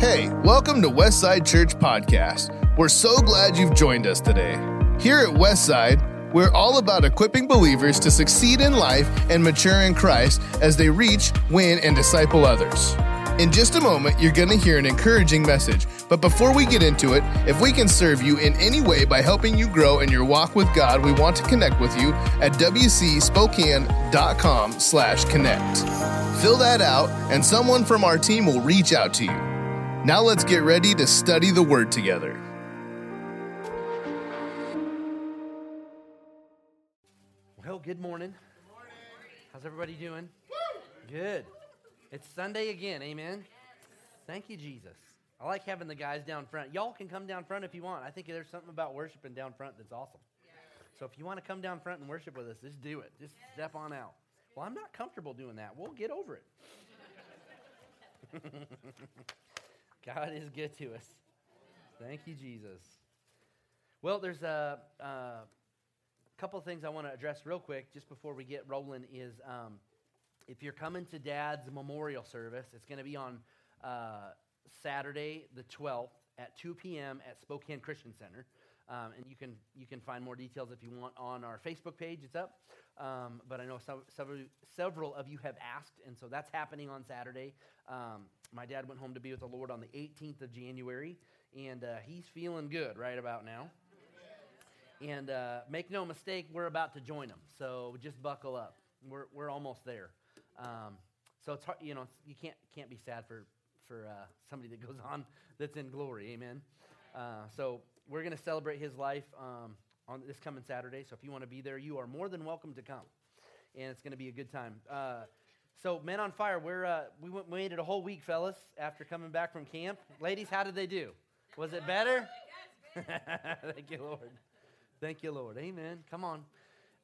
Hey, welcome to Westside Church Podcast. We're so glad you've joined us today. Here at Westside, we're all about equipping believers to succeed in life and mature in Christ as they reach, win, and disciple others. In just a moment, you're going to hear an encouraging message. But before we get into it, if we can serve you in any way by helping you grow in your walk with God, we want to connect with you at wcspokane.com slash connect. Fill that out, and someone from our team will reach out to you. Now let's get ready to study the Word together. Well, good morning. How's everybody doing? Good. It's Sunday again, amen. Thank you, Jesus. I like having the guys down front. Y'all can come down front if you want. I think there's something about worshiping down front that's awesome. So if you want to come down front and worship with us, just do it. Just step on out. Well, I'm not comfortable doing that. We'll get over it. God is good to us. Thank you, Jesus. Well, there's a, a couple of things I want to address real quick just before we get rolling. Is um, if you're coming to Dad's memorial service, it's going to be on uh, Saturday the 12th at 2 p.m. at Spokane Christian Center. Um, and you can you can find more details if you want on our Facebook page. It's up. Um, but I know several several of you have asked, and so that's happening on Saturday. Um, my dad went home to be with the Lord on the 18th of January, and uh, he's feeling good right about now. And uh, make no mistake, we're about to join him. So just buckle up. We're, we're almost there. Um, so it's hard, you know, you can't, can't be sad for, for uh, somebody that goes on that's in glory. Amen. Uh, so we're going to celebrate his life um, on this coming Saturday. So if you want to be there, you are more than welcome to come. And it's going to be a good time. Uh, so, Men on Fire, we're, uh, we went, waited a whole week, fellas, after coming back from camp. Ladies, how did they do? Was it better? Thank you, Lord. Thank you, Lord. Amen. Come on.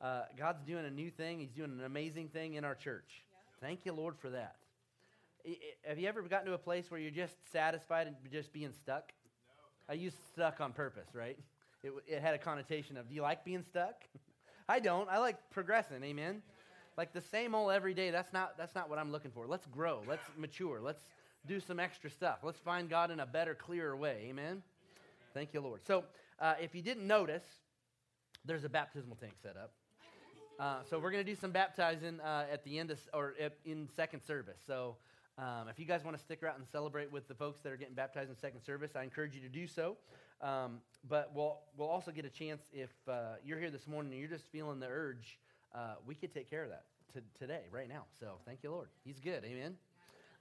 Uh, God's doing a new thing. He's doing an amazing thing in our church. Thank you, Lord, for that. I, I, have you ever gotten to a place where you're just satisfied and just being stuck? No. I use stuck on purpose, right? It, it had a connotation of, do you like being stuck? I don't. I like progressing. Amen like the same old every day. That's not, that's not what I'm looking for. Let's grow. Let's mature. Let's do some extra stuff. Let's find God in a better, clearer way. Amen? Thank you, Lord. So, uh, if you didn't notice, there's a baptismal tank set up. Uh, so we're going to do some baptizing uh, at the end of, or in second service. So um, if you guys want to stick around and celebrate with the folks that are getting baptized in second service, I encourage you to do so. Um, but we'll we'll also get a chance if uh, you're here this morning and you're just feeling the urge uh, we could take care of that t- today, right now. So thank you, Lord. He's good. Amen.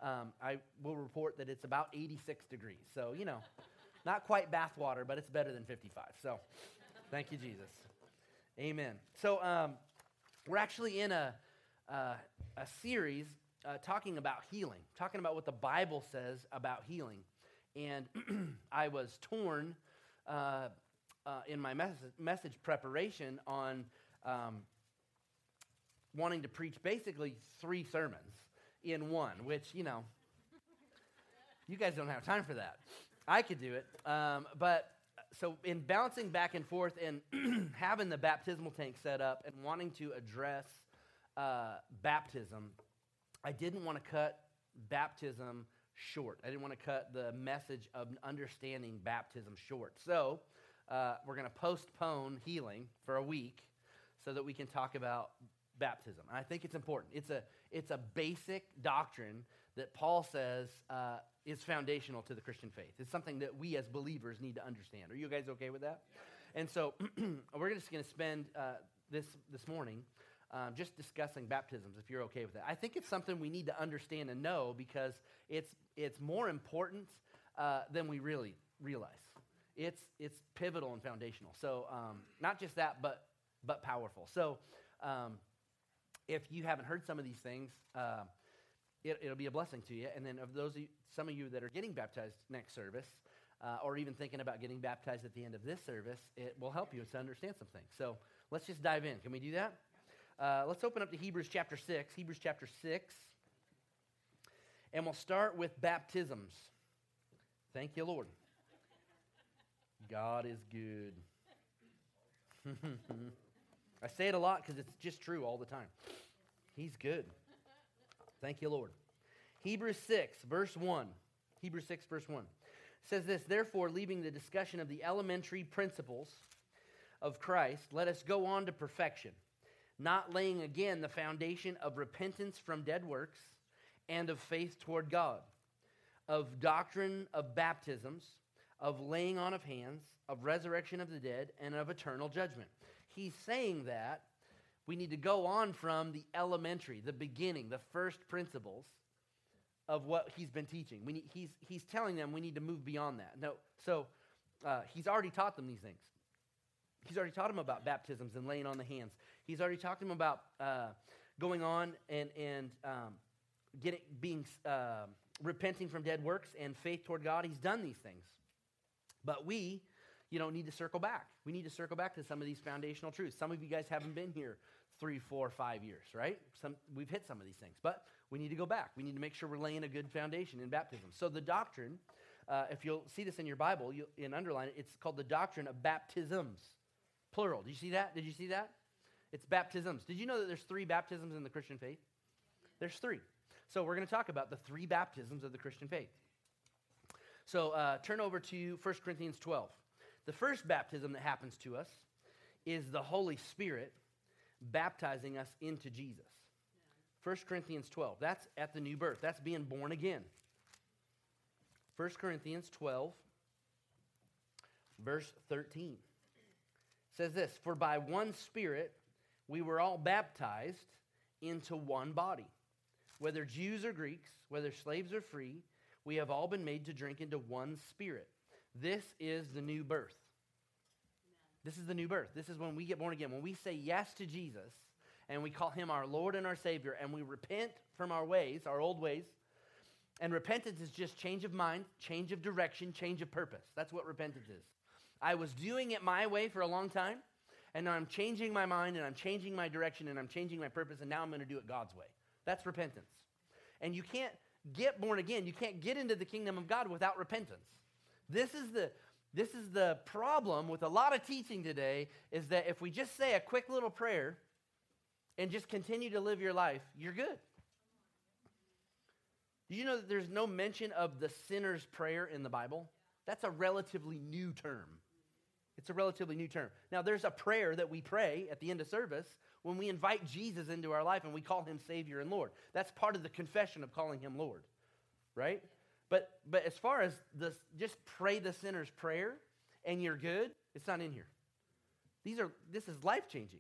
Um, I will report that it's about 86 degrees. So, you know, not quite bathwater, but it's better than 55. So thank you, Jesus. Amen. So um, we're actually in a, uh, a series uh, talking about healing, talking about what the Bible says about healing. And I was torn uh, uh, in my message, message preparation on um, wanting to preach basically three sermons in one, which, you know, you guys don't have time for that. I could do it. Um, but so, in bouncing back and forth and having the baptismal tank set up and wanting to address uh, baptism, I didn't want to cut baptism short. I didn't want to cut the message of understanding baptism short. So, uh, we're going to postpone healing for a week so that we can talk about baptism. And I think it's important. It's a, it's a basic doctrine that Paul says uh, is foundational to the Christian faith. It's something that we as believers need to understand. Are you guys okay with that? And so we're just going to spend uh, this, this morning um, just discussing baptisms, if you're okay with that. I think it's something we need to understand and know because it's, it's more important uh, than we really realize. It's, it's pivotal and foundational. So, um, not just that, but, but powerful. So, um, if you haven't heard some of these things, uh, it, will be a blessing to you. And then, of those, you, some of you that are getting baptized next service, uh, or even thinking about getting baptized at the end of this service, it will help you to understand some things. So let's just dive in. Can we do that? Uh, let's open up to Hebrews chapter 6. Hebrews chapter 6. And we'll start with baptisms. Thank you, Lord. God is good. I say it a lot because it's just true all the time. He's good. Thank you, Lord. Hebrews 6, verse 1. Hebrews 6, verse 1. Says this Therefore, leaving the discussion of the elementary principles of Christ, let us go on to perfection, not laying again the foundation of repentance from dead works and of faith toward God, of doctrine of baptisms, of laying on of hands, of resurrection of the dead, and of eternal judgment. He's saying that we need to go on from the elementary, the beginning, the first principles of what he's been teaching. We need, he's, he's telling them we need to move beyond that. No, so uh, he's already taught them these things. He's already taught them about baptisms and laying on the hands. He's already talked to them about uh, going on and, and um, getting, being, uh, repenting from dead works and faith toward God. He's done these things. But we, you know, need to circle back. We need to circle back to some of these foundational truths. Some of you guys haven't been here three, four, five years, right? Some, we've hit some of these things, but we need to go back. We need to make sure we're laying a good foundation in baptism. So the doctrine, uh, if you'll see this in your Bible, you and underline it, it's called the doctrine of baptisms, plural. Did you see that? Did you see that? It's baptisms. Did you know that there's three baptisms in the Christian faith? There's three. So we're going to talk about the three baptisms of the Christian faith. So uh, turn over to 1 Corinthians 12. The first baptism that happens to us is the Holy Spirit baptizing us into Jesus. 1 Corinthians 12. That's at the new birth. That's being born again. 1 Corinthians 12, verse 13 says this For by one Spirit we were all baptized into one body. Whether Jews or Greeks, whether slaves or free, we have all been made to drink into one Spirit. This is the new birth. This is the new birth. This is when we get born again. When we say yes to Jesus and we call him our Lord and our Savior and we repent from our ways, our old ways. And repentance is just change of mind, change of direction, change of purpose. That's what repentance is. I was doing it my way for a long time, and now I'm changing my mind and I'm changing my direction and I'm changing my purpose, and now I'm going to do it God's way. That's repentance. And you can't get born again, you can't get into the kingdom of God without repentance. This is the this is the problem with a lot of teaching today is that if we just say a quick little prayer and just continue to live your life, you're good. Do you know that there's no mention of the sinner's prayer in the Bible? That's a relatively new term. It's a relatively new term. Now, there's a prayer that we pray at the end of service when we invite Jesus into our life and we call him Savior and Lord. That's part of the confession of calling him Lord, right? But, but as far as this, just pray the sinner's prayer and you're good, it's not in here. These are, this is life changing.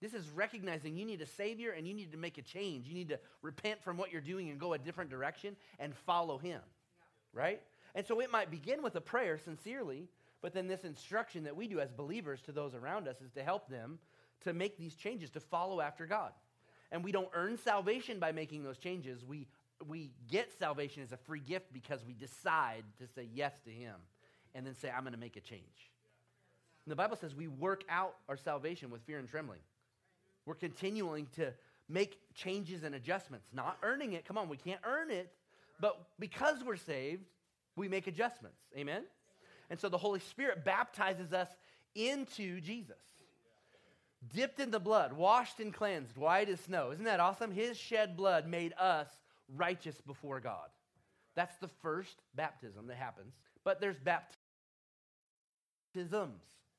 This is recognizing you need a Savior and you need to make a change. You need to repent from what you're doing and go a different direction and follow Him, right? And so it might begin with a prayer sincerely, but then this instruction that we do as believers to those around us is to help them to make these changes, to follow after God. And we don't earn salvation by making those changes. We we get salvation as a free gift because we decide to say yes to Him and then say, I'm going to make a change. And the Bible says we work out our salvation with fear and trembling. We're continuing to make changes and adjustments, not earning it. Come on, we can't earn it. But because we're saved, we make adjustments. Amen? And so the Holy Spirit baptizes us into Jesus. Dipped in the blood, washed and cleansed, white as snow. Isn't that awesome? His shed blood made us righteous before God. That's the first baptism that happens. But there's baptisms,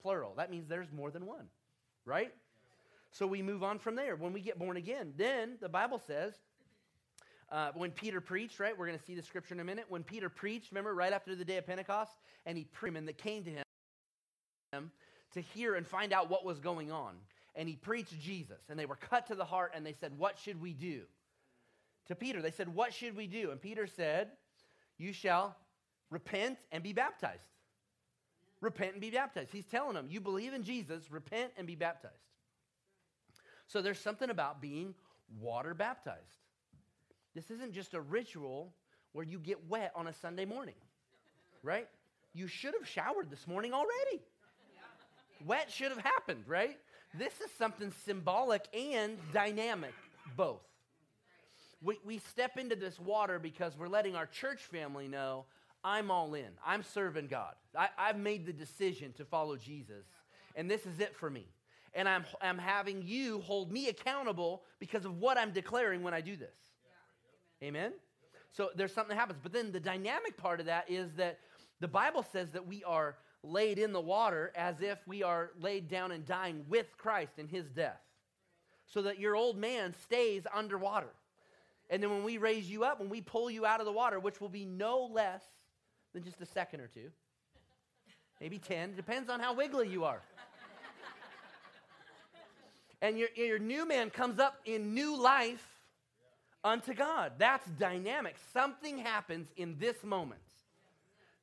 plural. That means there's more than one, right? So we move on from there. When we get born again, then the Bible says, uh, when Peter preached, right? We're going to see the scripture in a minute. When Peter preached, remember, right after the day of Pentecost, and he preached, and that came to him to hear and find out what was going on. And he preached Jesus, and they were cut to the heart, and they said, What should we do? To Peter. They said, What should we do? And Peter said, You shall repent and be baptized. Repent and be baptized. He's telling them, You believe in Jesus, repent and be baptized. So there's something about being water baptized. This isn't just a ritual where you get wet on a Sunday morning, right? You should have showered this morning already. Wet should have happened, right? This is something symbolic and dynamic, both we, we step into this water because we're letting our church family know I'm all in. I'm serving God. I, I've made the decision to follow Jesus, and this is it for me. And I'm, I'm having you hold me accountable because of what I'm declaring when I do this. Yeah. Amen? So there's something that happens. But then the dynamic part of that is that the Bible says that we are laid in the water as if we are laid down and dying with Christ in his death. So that your old man stays underwater. And then when we raise you up, when we pull you out of the water, which will be no less than just a second or two, maybe 10, depends on how wiggly you are. and your, your new man comes up in new life unto God. That's dynamic. Something happens in this moment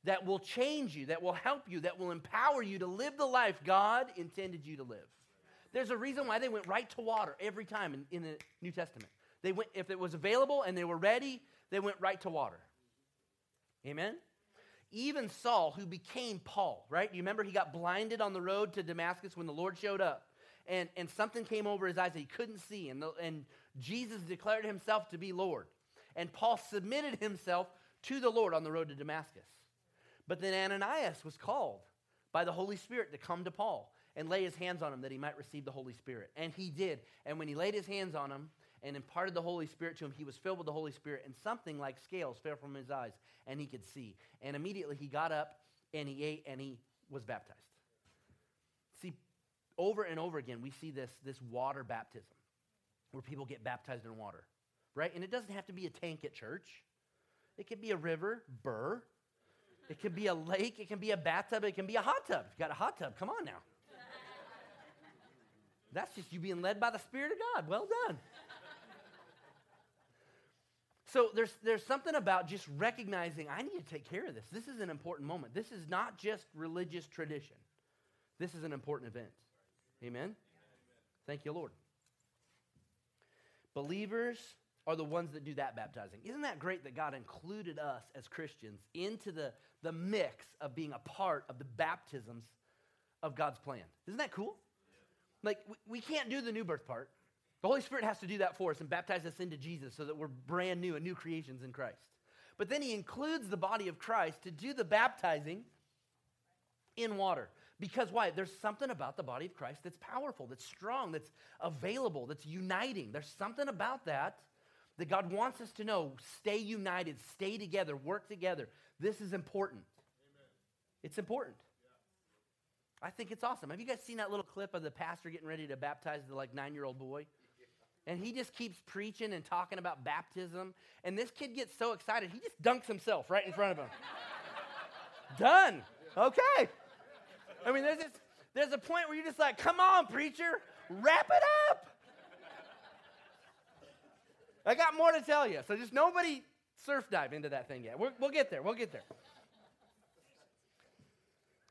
that will change you, that will help you, that will empower you to live the life God intended you to live. There's a reason why they went right to water every time in, in the New Testament. They went, if it was available and they were ready, they went right to water. Amen? Even Saul, who became Paul, right? You remember he got blinded on the road to Damascus when the Lord showed up. And, and something came over his eyes that he couldn't see. And, the, and Jesus declared himself to be Lord. And Paul submitted himself to the Lord on the road to Damascus. But then Ananias was called by the Holy Spirit to come to Paul and lay his hands on him that he might receive the Holy Spirit. And he did. And when he laid his hands on him, and imparted the Holy Spirit to him, he was filled with the Holy Spirit, and something like scales fell from his eyes, and he could see. And immediately he got up and he ate and he was baptized. See, over and over again, we see this, this water baptism where people get baptized in water, right? And it doesn't have to be a tank at church, it could be a river, burr. It could be a lake, it can be a bathtub, it can be a hot tub. You got a hot tub, come on now. That's just you being led by the Spirit of God. Well done. So there's, there's something about just recognizing I need to take care of this. This is an important moment. This is not just religious tradition, this is an important event. Amen? Thank you, Lord. Believers are the ones that do that baptizing. Isn't that great that God included us as Christians into the, the mix of being a part of the baptisms of God's plan? Isn't that cool? Like, we, we can't do the new birth part. The Holy Spirit has to do that for us and baptize us into Jesus so that we're brand new and new creations in Christ. But then he includes the body of Christ to do the baptizing in water. Because why? There's something about the body of Christ that's powerful, that's strong, that's available, that's uniting. There's something about that that God wants us to know. Stay united, stay together, work together. This is important. Amen. It's important. Yeah. I think it's awesome. Have you guys seen that little clip of the pastor getting ready to baptize the like nine year old boy? And he just keeps preaching and talking about baptism. And this kid gets so excited, he just dunks himself right in front of him. Done. Okay. I mean, there's this, there's a point where you're just like, come on, preacher, wrap it up. I got more to tell you. So just nobody surf dive into that thing yet. we will get there. We'll get there.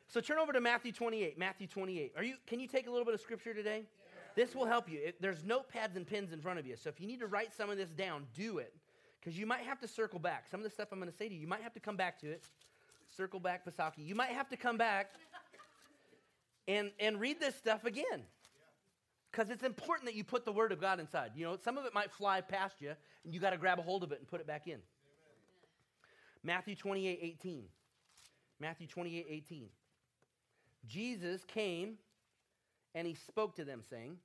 So turn over to Matthew 28. Matthew 28. Are you? Can you take a little bit of scripture today? This will help you. It, there's notepads and pens in front of you. So if you need to write some of this down, do it. Because you might have to circle back. Some of the stuff I'm going to say to you, you might have to come back to it. Circle back, Pasaki. You might have to come back and, and read this stuff again. Because it's important that you put the Word of God inside. You know, some of it might fly past you, and you got to grab a hold of it and put it back in. Amen. Matthew 28 18. Matthew 28 18. Jesus came and he spoke to them, saying,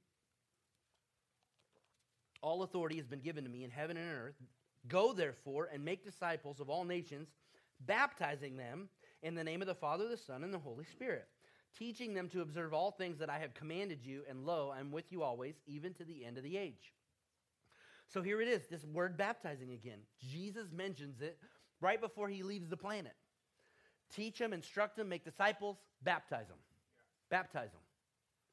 All authority has been given to me in heaven and earth. Go, therefore, and make disciples of all nations, baptizing them in the name of the Father, the Son, and the Holy Spirit, teaching them to observe all things that I have commanded you, and lo, I'm with you always, even to the end of the age. So here it is, this word baptizing again. Jesus mentions it right before he leaves the planet. Teach them, instruct them, make disciples, baptize them. Baptize them.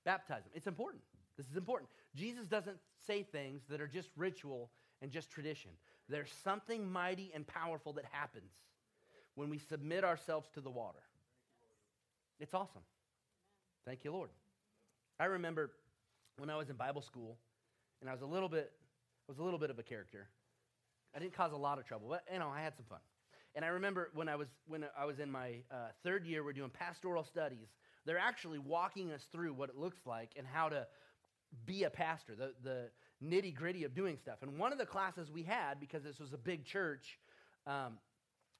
Baptize them. It's important. This is important. Jesus doesn't say things that are just ritual and just tradition. There's something mighty and powerful that happens when we submit ourselves to the water. It's awesome. Thank you, Lord. I remember when I was in Bible school, and I was a little bit, I was a little bit of a character. I didn't cause a lot of trouble, but you know, I had some fun. And I remember when I was when I was in my uh, third year, we're doing pastoral studies, they're actually walking us through what it looks like and how to be a pastor, the, the nitty gritty of doing stuff. And one of the classes we had, because this was a big church, um,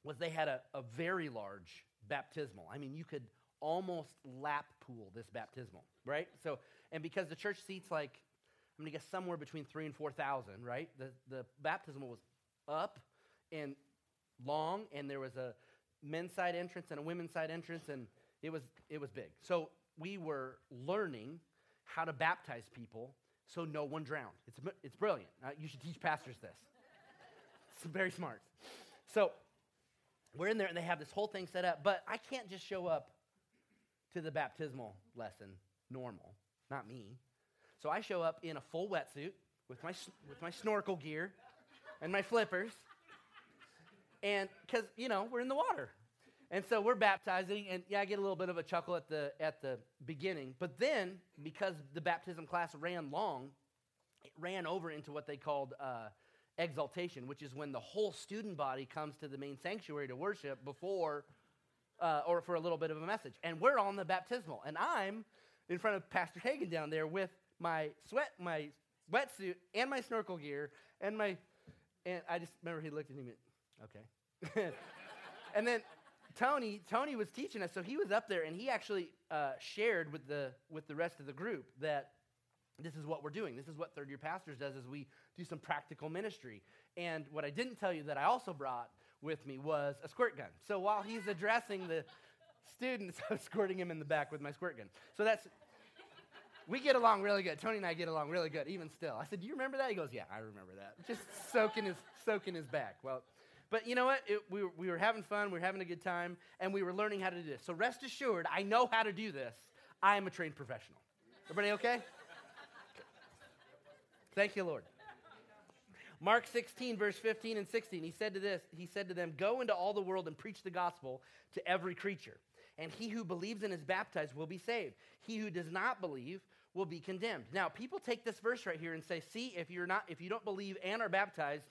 was they had a, a very large baptismal. I mean, you could almost lap pool this baptismal, right? So, and because the church seats like, I'm gonna guess somewhere between three and 4,000, right? The, the baptismal was up and long, and there was a men's side entrance and a women's side entrance, and it was it was big. So we were learning how to baptize people so no one drowned. It's it's brilliant. Uh, you should teach pastors this. It's very smart. So we're in there, and they have this whole thing set up, but I can't just show up to the baptismal lesson normal. Not me. So I show up in a full wetsuit with my, with my snorkel gear and my flippers. And because, you know, we're in the water. And so we're baptizing, and yeah, I get a little bit of a chuckle at the, at the beginning. But then, because the baptism class ran long, it ran over into what they called uh, exaltation, which is when the whole student body comes to the main sanctuary to worship before uh, or for a little bit of a message. And we're on the baptismal, and I'm in front of Pastor Hagin down there with my sweat, my wetsuit, and my snorkel gear, and my, and I just remember he looked at me, okay. and then Tony, Tony was teaching us, so he was up there, and he actually uh, shared with the with the rest of the group that this is what we're doing. This is what third year pastors does, is we do some practical ministry. And what I didn't tell you that I also brought with me was a squirt gun. So while he's addressing the students, I was squirting him in the back with my squirt gun. So that's we get along really good. Tony and I get along really good, even still. I said, "Do you remember that?" He goes, "Yeah, I remember that." Just soaking his soaking his back. Well, but you know what? It, we, were, we were having fun. We were having a good time, and we were learning how to do this. So rest assured, I know how to do this. I am a trained professional. Everybody okay? Thank you, Lord. Mark 16, verse 15 and 16, he said to this, he said to them, Go into all the world and preach the gospel to every creature. And he who believes and is baptized will be saved. He who does not believe will be condemned. Now, people take this verse right here and say, see, if you're not, if you don't believe and are baptized,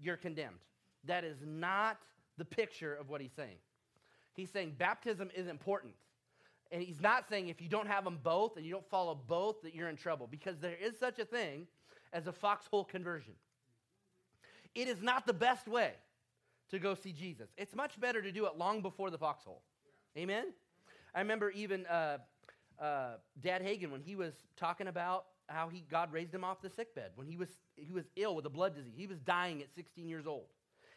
you're condemned. That is not the picture of what he's saying. He's saying baptism is important. And he's not saying if you don't have them both and you don't follow both that you're in trouble because there is such a thing as a foxhole conversion. It is not the best way to go see Jesus. It's much better to do it long before the foxhole. Amen? I remember even uh, uh, Dad Hagin when he was talking about how he God raised him off the sickbed when he was he was ill with a blood disease. He was dying at 16 years old,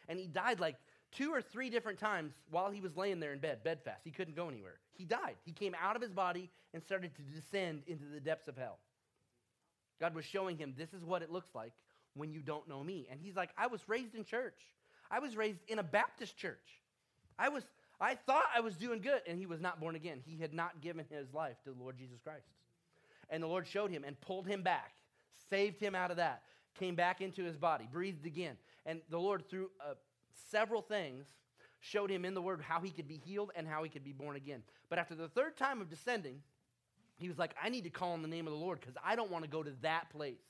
and he died like two or three different times while he was laying there in bed, bedfast. He couldn't go anywhere. He died. He came out of his body and started to descend into the depths of hell. God was showing him this is what it looks like when you don't know me. And he's like, I was raised in church. I was raised in a Baptist church. I was I thought I was doing good and he was not born again. He had not given his life to the Lord Jesus Christ. And the Lord showed him and pulled him back, saved him out of that, came back into his body, breathed again. And the Lord through uh, several things showed him in the word how he could be healed and how he could be born again. But after the third time of descending, he was like, I need to call on the name of the Lord because I don't want to go to that place.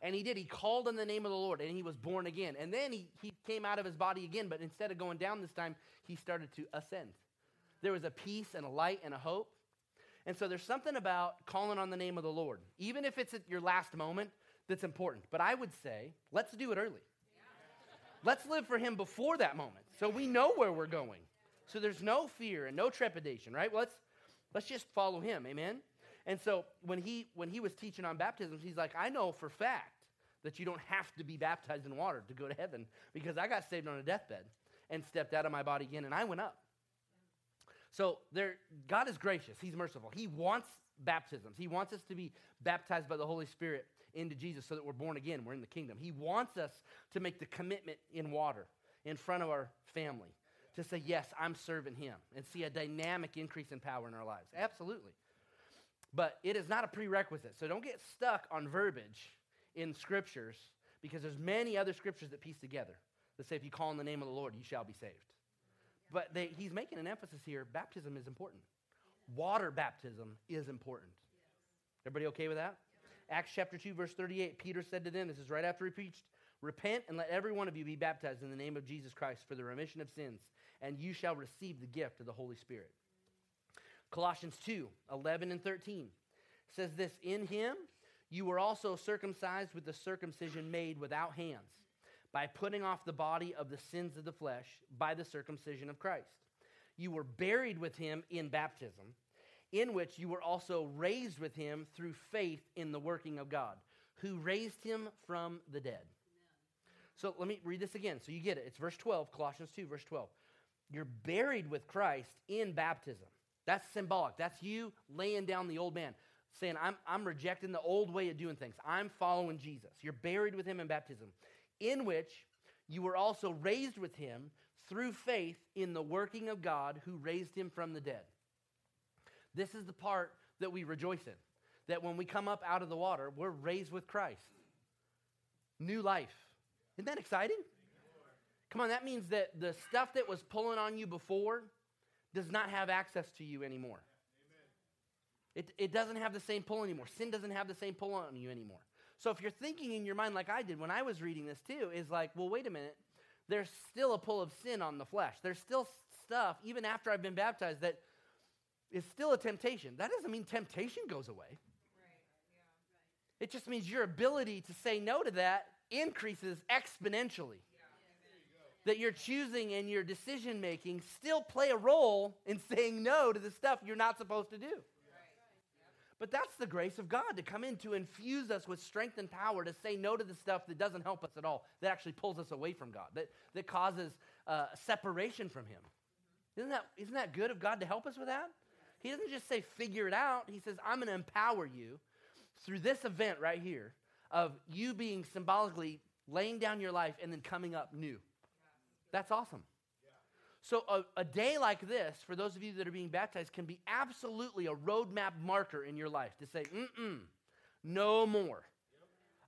And he did. He called on the name of the Lord and he was born again. And then he, he came out of his body again, but instead of going down this time, he started to ascend. There was a peace and a light and a hope. And so there's something about calling on the name of the Lord, even if it's at your last moment, that's important. But I would say, let's do it early. Let's live for him before that moment so we know where we're going. So there's no fear and no trepidation, right? Let's, let's just follow him. Amen? And so when he when he was teaching on baptisms, he's like, I know for fact that you don't have to be baptized in water to go to heaven because I got saved on a deathbed and stepped out of my body again and I went up. So there God is gracious, he's merciful. He wants baptisms. He wants us to be baptized by the Holy Spirit into Jesus so that we're born again, we're in the kingdom. He wants us to make the commitment in water in front of our family to say, Yes, I'm serving Him and see a dynamic increase in power in our lives. Absolutely. But it is not a prerequisite. So don't get stuck on verbiage in scriptures because there's many other scriptures that piece together that say if you call on the name of the Lord, you shall be saved. But they, he's making an emphasis here baptism is important. Water baptism is important. Everybody okay with that? Acts chapter 2, verse 38, Peter said to them, this is right after he preached, Repent and let every one of you be baptized in the name of Jesus Christ for the remission of sins, and you shall receive the gift of the Holy Spirit. Colossians 2 11 and 13 says this In him you were also circumcised with the circumcision made without hands, by putting off the body of the sins of the flesh by the circumcision of Christ. You were buried with him in baptism, in which you were also raised with him through faith in the working of God, who raised him from the dead. So let me read this again so you get it. It's verse 12, Colossians 2, verse 12. You're buried with Christ in baptism. That's symbolic. That's you laying down the old man, saying, I'm, I'm rejecting the old way of doing things. I'm following Jesus. You're buried with him in baptism, in which you were also raised with him through faith in the working of God who raised him from the dead. This is the part that we rejoice in. That when we come up out of the water, we're raised with Christ. New life. Isn't that exciting? Come on, that means that the stuff that was pulling on you before does not have access to you anymore. It, it doesn't have the same pull anymore. Sin doesn't have the same pull on you anymore. So if you're thinking in your mind like I did when I was reading this too, is like, well, wait a minute. There's still a pull of sin on the flesh. There's still stuff, even after I've been baptized, that is still a temptation. That doesn't mean temptation goes away. It just means your ability to say no to that increases exponentially. That you're choosing and your decision making still play a role in saying no to the stuff you're not supposed to do. But that's the grace of God to come in to infuse us with strength and power to say no to the stuff that doesn't help us at all, that actually pulls us away from God, that, that causes uh, separation from Him. Isn't that, isn't that good of God to help us with that? He doesn't just say figure it out. He says, I'm going to empower you through this event right here of you being symbolically laying down your life and then coming up new. That's awesome. So, a, a, day like this, for those of you that are being baptized, can be absolutely a roadmap marker in your life to say, mm no more.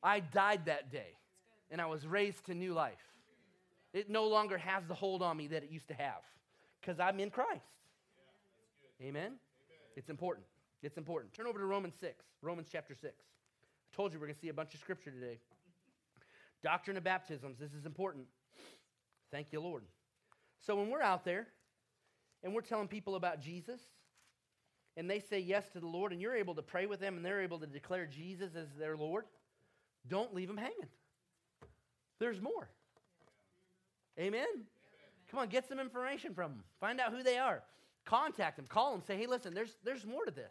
I died that day and I was raised to new life. It no longer has the hold on me that it used to have because I'm in Christ. Amen? It's important. It's important. Turn over to Romans 6, Romans chapter 6. I told you we're going to see a bunch of scripture today. Doctrine of baptisms. This is important. Thank you, Lord. So when we're out there and we're telling people about Jesus, and they say yes to the Lord, and you're able to pray with them, and they're able to declare Jesus as their Lord, don't leave them hanging. There's more. Amen? Come on, get some information from them. Find out who they are. Contact them, call them, say, hey, listen, there's, there's more to this.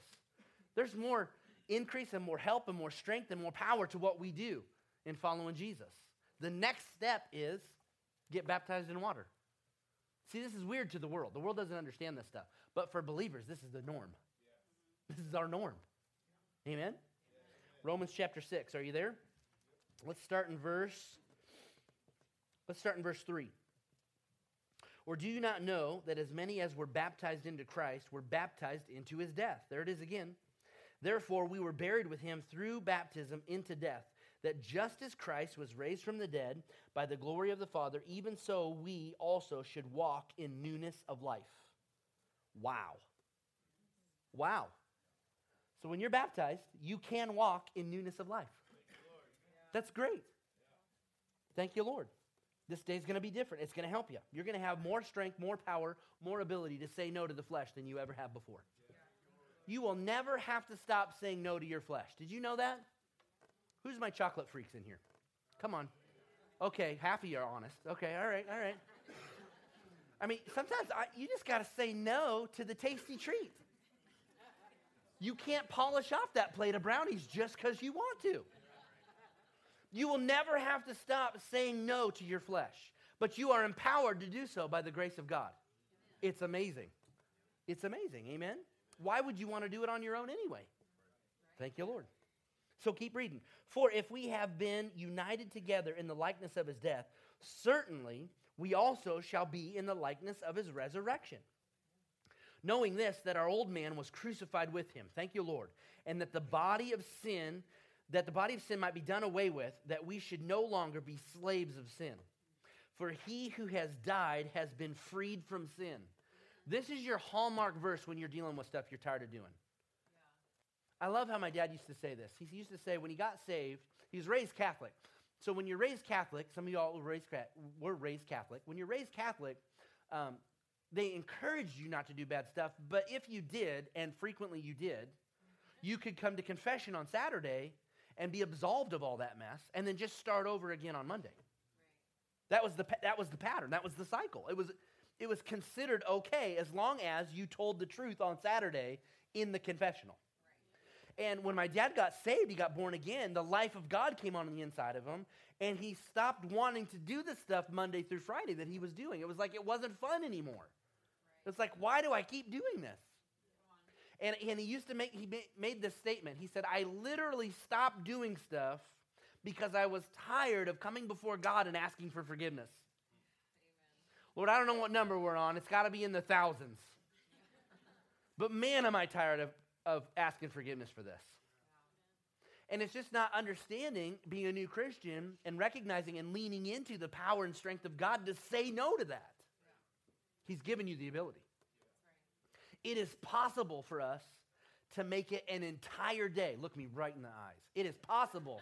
There's more increase and more help and more strength and more power to what we do in following Jesus. The next step is get baptized in water. See, this is weird to the world. The world doesn't understand this stuff. But for believers, this is the norm. This is our norm. Amen? Romans chapter 6. Are you there? Let's start in verse Let's start in verse 3. Or do you not know that as many as were baptized into Christ were baptized into his death? There it is again. Therefore, we were buried with him through baptism into death, that just as Christ was raised from the dead by the glory of the Father, even so we also should walk in newness of life. Wow. Wow. So when you're baptized, you can walk in newness of life. That's great. Thank you, Lord. This day is going to be different. It's going to help you. You're going to have more strength, more power, more ability to say no to the flesh than you ever have before. You will never have to stop saying no to your flesh. Did you know that? Who's my chocolate freaks in here? Come on. Okay, half of you are honest. Okay, all right, all right. I mean, sometimes I, you just got to say no to the tasty treat. You can't polish off that plate of brownies just because you want to. You will never have to stop saying no to your flesh, but you are empowered to do so by the grace of God. It's amazing. It's amazing. Amen. Why would you want to do it on your own anyway? Thank you, Lord. So keep reading. For if we have been united together in the likeness of his death, certainly we also shall be in the likeness of his resurrection. Knowing this, that our old man was crucified with him. Thank you, Lord. And that the body of sin that the body of sin might be done away with, that we should no longer be slaves of sin. For he who has died has been freed from sin. This is your hallmark verse when you're dealing with stuff you're tired of doing. Yeah. I love how my dad used to say this. He used to say when he got saved, he was raised Catholic. So when you're raised Catholic, some of y'all were raised, were raised Catholic. When you're raised Catholic, um, they encouraged you not to do bad stuff. But if you did, and frequently you did, you could come to confession on Saturday and be absolved of all that mess and then just start over again on Monday. Right. That was the that was the pattern. That was the cycle. It was it was considered okay as long as you told the truth on Saturday in the confessional. And when my dad got saved, he got born again, the life of God came on the inside of him, and he stopped wanting to do the stuff Monday through Friday that he was doing. It was like it wasn't fun anymore. It's like, why do I keep doing this? And, and he used to make, he made this statement. He said, I literally stopped doing stuff because I was tired of coming before God and asking for forgiveness. Amen. Lord, I don't know what number we're on. It's got to be in the thousands. but man, am I tired of, of asking forgiveness for this. And it's just not understanding being a new Christian and recognizing and leaning into the power and strength of God to say no to that. He's given you the ability. It is possible for us to make it an entire day. Look me right in the eyes. It is possible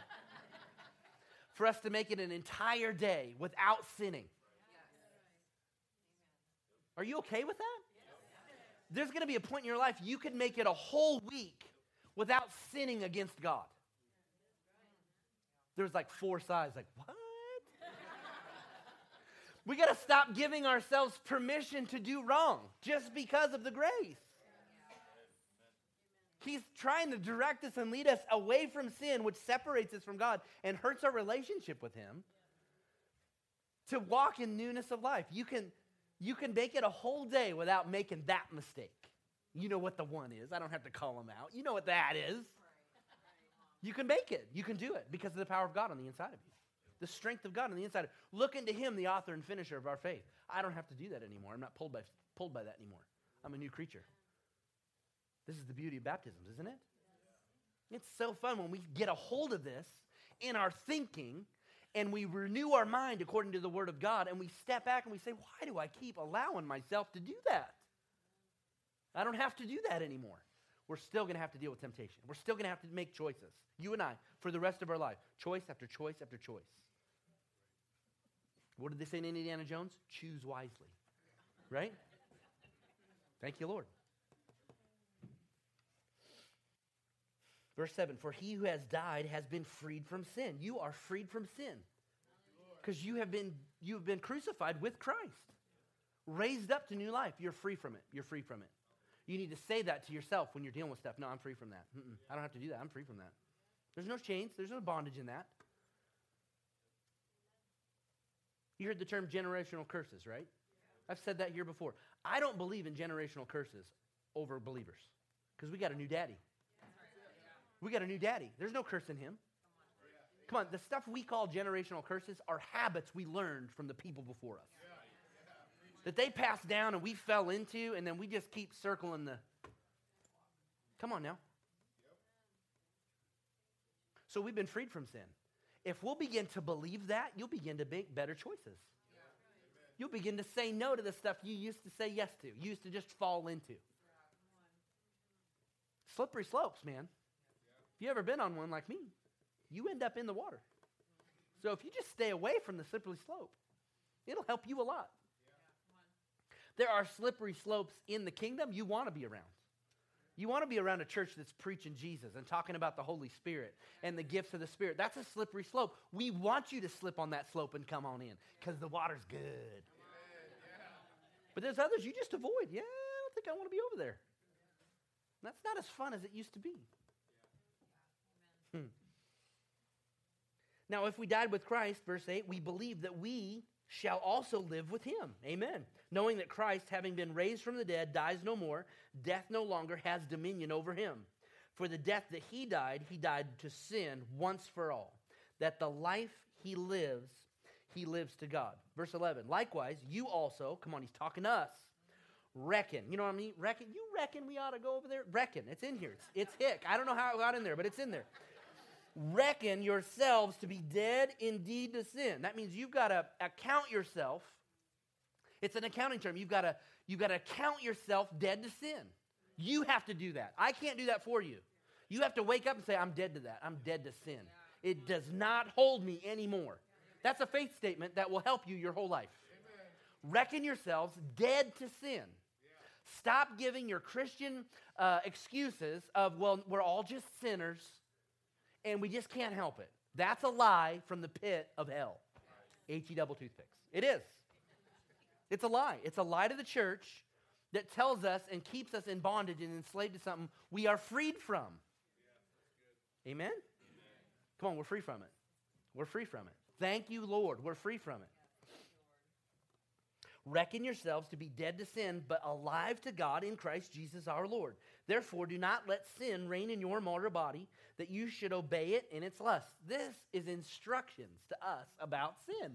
for us to make it an entire day without sinning. Are you okay with that? There's going to be a point in your life you could make it a whole week without sinning against God. There's like four sides, like, what? We got to stop giving ourselves permission to do wrong just because of the grace. He's trying to direct us and lead us away from sin, which separates us from God and hurts our relationship with Him, to walk in newness of life. You can, you can make it a whole day without making that mistake. You know what the one is. I don't have to call them out. You know what that is. You can make it. You can do it because of the power of God on the inside of you the strength of God on the inside. Look into Him, the author and finisher of our faith. I don't have to do that anymore. I'm not pulled by, pulled by that anymore. I'm a new creature. This is the beauty of baptisms, isn't it? It's so fun when we get a hold of this in our thinking and we renew our mind according to the Word of God and we step back and we say, why do I keep allowing myself to do that? I don't have to do that anymore. We're still going to have to deal with temptation. We're still going to have to make choices, you and I, for the rest of our life. Choice after choice after choice. What did they say in Indiana Jones? Choose wisely. Right? Thank you, Lord. Verse 7 For he who has died has been freed from sin. You are freed from sin. Because you have been you have been crucified with Christ. Raised up to new life. You're free from it. You're free from it. You need to say that to yourself when you're dealing with stuff. No, I'm free from that. Mm-mm, I don't have to do that. I'm free from that. There's no chains, there's no bondage in that. You heard the term generational curses, right? I've said that here before. I don't believe in generational curses over believers because we got a new daddy. We got a new daddy. There's no curse in him. Come on, the stuff we call generational curses are habits we learned from the people before us. That they passed down and we fell into, and then we just keep circling the. Come on now. So we've been freed from sin. If we'll begin to believe that, you'll begin to make better choices. You'll begin to say no to the stuff you used to say yes to, you used to just fall into. Slippery slopes, man. If you ever been on one like me, you end up in the water. So if you just stay away from the slippery slope, it'll help you a lot. There are slippery slopes in the kingdom you want to be around. You want to be around a church that's preaching Jesus and talking about the Holy Spirit and the gifts of the Spirit. That's a slippery slope. We want you to slip on that slope and come on in because the water's good. But there's others you just avoid. Yeah, I don't think I want to be over there. That's not as fun as it used to be. Hmm. Now, if we died with Christ, verse 8, we believe that we shall also live with him. Amen. Knowing that Christ, having been raised from the dead, dies no more, death no longer has dominion over him. For the death that he died, he died to sin once for all, that the life he lives, he lives to God. Verse 11. Likewise, you also, come on, he's talking to us. Reckon. You know what I mean? Reckon. You reckon we ought to go over there? Reckon. It's in here. It's, it's hick. I don't know how it got in there, but it's in there reckon yourselves to be dead indeed to sin. That means you've got to account yourself. It's an accounting term. You've got to you've got to count yourself dead to sin. You have to do that. I can't do that for you. You have to wake up and say, I'm dead to that. I'm dead to sin. It does not hold me anymore. That's a faith statement that will help you your whole life. Reckon yourselves dead to sin. Stop giving your Christian uh, excuses of, well, we're all just sinners and we just can't help it. That's a lie from the pit of hell. H E double toothpicks. It is. It's a lie. It's a lie to the church that tells us and keeps us in bondage and enslaved to something we are freed from. Amen? Come on, we're free from it. We're free from it. Thank you, Lord. We're free from it. Reckon yourselves to be dead to sin, but alive to God in Christ Jesus our Lord. Therefore, do not let sin reign in your mortal body, that you should obey it in its lusts. This is instructions to us about sin.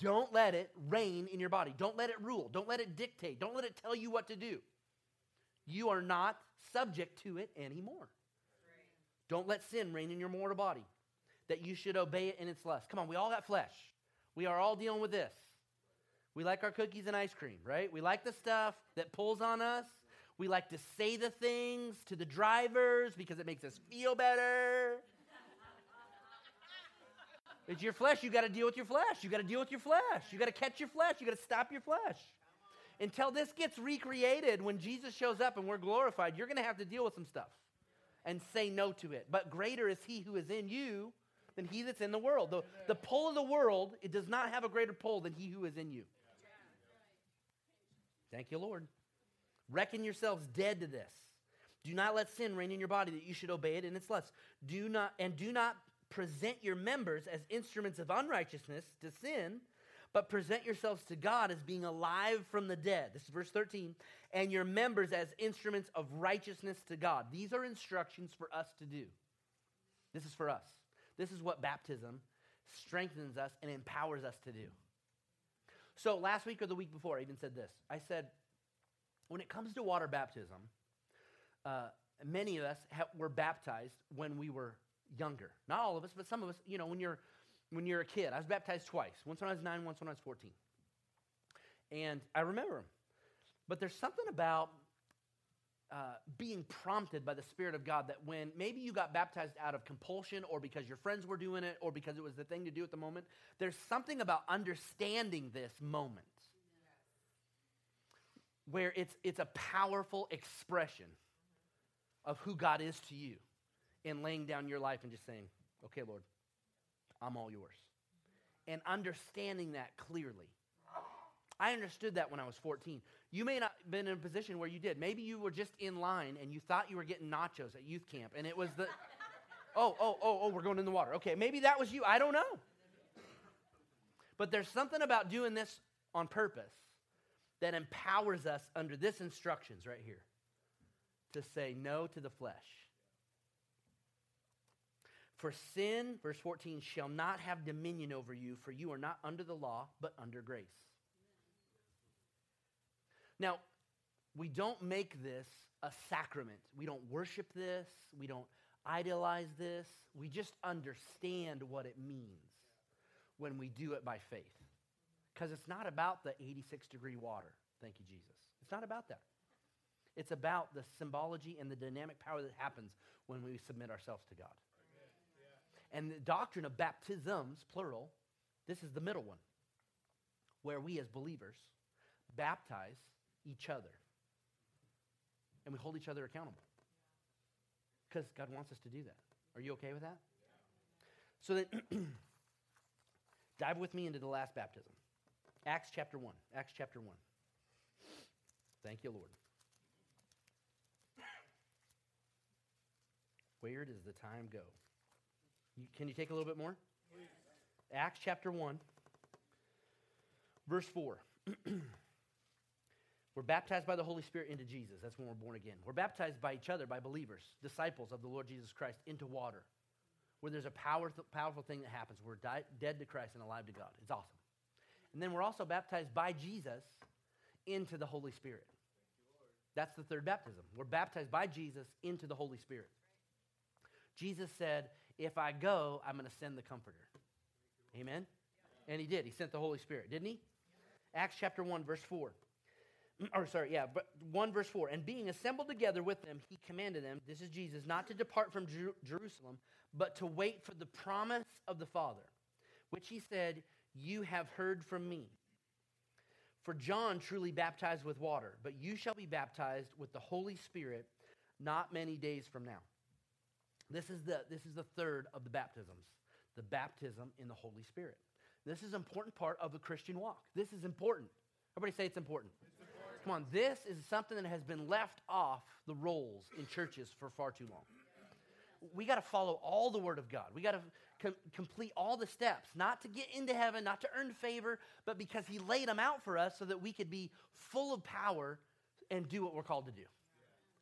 Don't let it reign in your body. Don't let it rule. Don't let it dictate. Don't let it tell you what to do. You are not subject to it anymore. Don't let sin reign in your mortal body, that you should obey it in its lust. Come on, we all got flesh. We are all dealing with this. We like our cookies and ice cream, right? We like the stuff that pulls on us. We like to say the things to the drivers because it makes us feel better. it's your flesh. You got to deal with your flesh. You got to deal with your flesh. You got to catch your flesh. You got to stop your flesh. Until this gets recreated, when Jesus shows up and we're glorified, you're going to have to deal with some stuff and say no to it. But greater is he who is in you than he that's in the world. The, the pull of the world, it does not have a greater pull than he who is in you. Thank you, Lord. Reckon yourselves dead to this. Do not let sin reign in your body that you should obey it in its lusts. Do not and do not present your members as instruments of unrighteousness to sin, but present yourselves to God as being alive from the dead. This is verse 13. And your members as instruments of righteousness to God. These are instructions for us to do. This is for us. This is what baptism strengthens us and empowers us to do. So last week or the week before, I even said this. I said, when it comes to water baptism, uh, many of us have, were baptized when we were younger. Not all of us, but some of us, you know, when you're, when you're a kid. I was baptized twice. Once when I was nine, once when I was 14. And I remember. But there's something about uh, being prompted by the Spirit of God that when maybe you got baptized out of compulsion or because your friends were doing it or because it was the thing to do at the moment, there's something about understanding this moment where it's, it's a powerful expression of who God is to you in laying down your life and just saying, okay, Lord, I'm all yours. And understanding that clearly. I understood that when I was 14. You may not have been in a position where you did. Maybe you were just in line and you thought you were getting nachos at youth camp, and it was the, oh, oh, oh, oh, we're going in the water. Okay, maybe that was you. I don't know. But there's something about doing this on purpose that empowers us under this instructions right here to say no to the flesh. For sin, verse 14, shall not have dominion over you, for you are not under the law, but under grace. Now, we don't make this a sacrament. We don't worship this. We don't idolize this. We just understand what it means when we do it by faith. Because it's not about the 86 degree water. Thank you, Jesus. It's not about that. It's about the symbology and the dynamic power that happens when we submit ourselves to God. Yeah. And the doctrine of baptisms, plural, this is the middle one, where we as believers baptize each other. And we hold each other accountable. Because God wants us to do that. Are you okay with that? So then, dive with me into the last baptism. Acts chapter 1. Acts chapter 1. Thank you, Lord. Where does the time go? You, can you take a little bit more? Acts chapter 1, verse 4. We're baptized by the Holy Spirit into Jesus. That's when we're born again. We're baptized by each other, by believers, disciples of the Lord Jesus Christ, into water, where there's a power, powerful thing that happens. We're di- dead to Christ and alive to God. It's awesome. And then we're also baptized by Jesus into the Holy Spirit. That's the third baptism. We're baptized by Jesus into the Holy Spirit. Jesus said, If I go, I'm going to send the Comforter. Amen? And he did. He sent the Holy Spirit, didn't he? Acts chapter 1, verse 4. Or, sorry, yeah, but 1 verse 4. And being assembled together with them, he commanded them, this is Jesus, not to depart from Jer- Jerusalem, but to wait for the promise of the Father, which he said, you have heard from me. For John truly baptized with water, but you shall be baptized with the Holy Spirit not many days from now. This is the, this is the third of the baptisms, the baptism in the Holy Spirit. This is an important part of the Christian walk. This is important. Everybody say it's important. It's important. Come on, this is something that has been left off the rolls in churches for far too long. we got to follow all the Word of God. We got to com- complete all the steps, not to get into heaven, not to earn favor, but because He laid them out for us so that we could be full of power and do what we're called to do.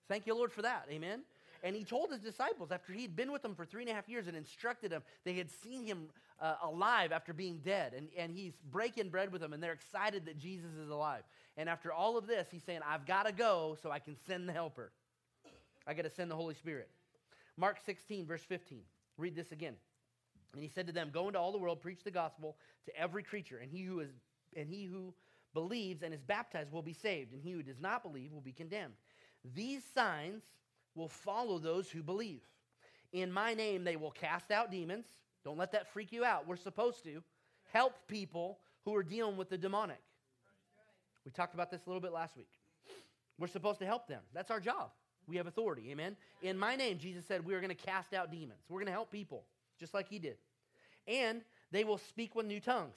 Thank you, Lord, for that. Amen. And he told his disciples after he'd been with them for three and a half years and instructed them, they had seen him uh, alive after being dead. And, and he's breaking bread with them, and they're excited that Jesus is alive. And after all of this, he's saying, I've got to go so I can send the helper. I got to send the Holy Spirit. Mark 16, verse 15. Read this again. And he said to them, Go into all the world, preach the gospel to every creature, and he who is and he who believes and is baptized will be saved, and he who does not believe will be condemned. These signs will follow those who believe. In my name they will cast out demons. Don't let that freak you out. We're supposed to help people who are dealing with the demonic. We talked about this a little bit last week. We're supposed to help them. That's our job. We have authority. Amen. In my name, Jesus said, we are going to cast out demons. We're going to help people, just like he did. And they will speak with new tongues.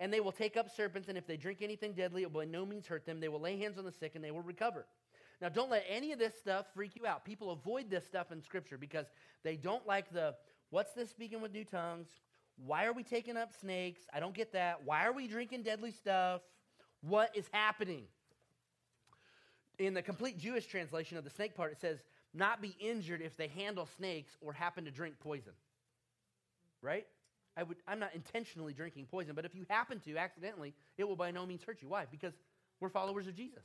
And they will take up serpents, and if they drink anything deadly, it will by no means hurt them. They will lay hands on the sick, and they will recover. Now, don't let any of this stuff freak you out. People avoid this stuff in Scripture because they don't like the what's this speaking with new tongues? Why are we taking up snakes? I don't get that. Why are we drinking deadly stuff? What is happening? in the complete Jewish translation of the snake part, it says, not be injured if they handle snakes or happen to drink poison. Right? I would, I'm not intentionally drinking poison, but if you happen to accidentally, it will by no means hurt you. Why? Because we're followers of Jesus.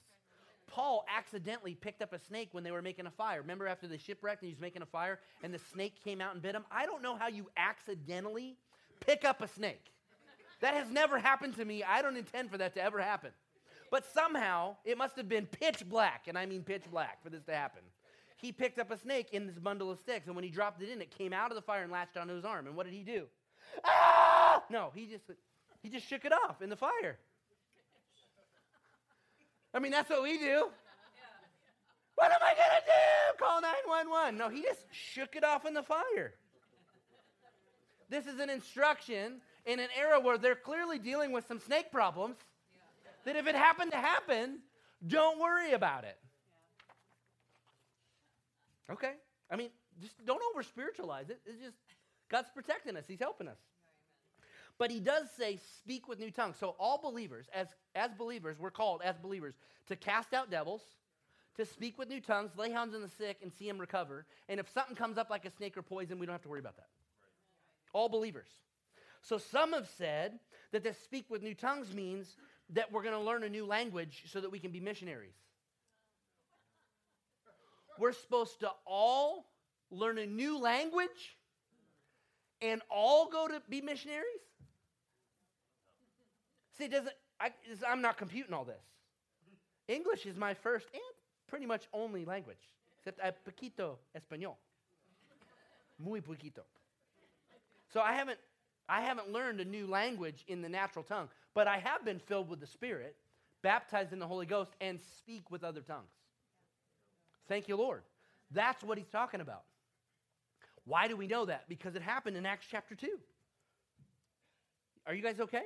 Paul accidentally picked up a snake when they were making a fire. Remember after the shipwreck and he was making a fire and the snake came out and bit him? I don't know how you accidentally pick up a snake. That has never happened to me. I don't intend for that to ever happen. But somehow it must have been pitch black, and I mean pitch black, for this to happen. He picked up a snake in this bundle of sticks, and when he dropped it in, it came out of the fire and latched onto his arm. And what did he do? Ah! No, he just he just shook it off in the fire. I mean, that's what we do. What am I gonna do? Call 911. No, he just shook it off in the fire. This is an instruction in an era where they're clearly dealing with some snake problems that if it happened to happen, don't worry about it. Okay? I mean, just don't over spiritualize it. It's just God's protecting us, He's helping us. But he does say, speak with new tongues. So, all believers, as, as believers, we're called as believers to cast out devils, to speak with new tongues, lay hands on the sick, and see them recover. And if something comes up like a snake or poison, we don't have to worry about that. All believers. So, some have said that to speak with new tongues means that we're going to learn a new language so that we can be missionaries. We're supposed to all learn a new language and all go to be missionaries? See, doesn't, I, I'm not computing all this. English is my first and pretty much only language, except I poquito español. Muy poquito. So I haven't I haven't learned a new language in the natural tongue, but I have been filled with the Spirit, baptized in the Holy Ghost, and speak with other tongues. Thank you, Lord. That's what he's talking about. Why do we know that? Because it happened in Acts chapter 2. Are you guys okay?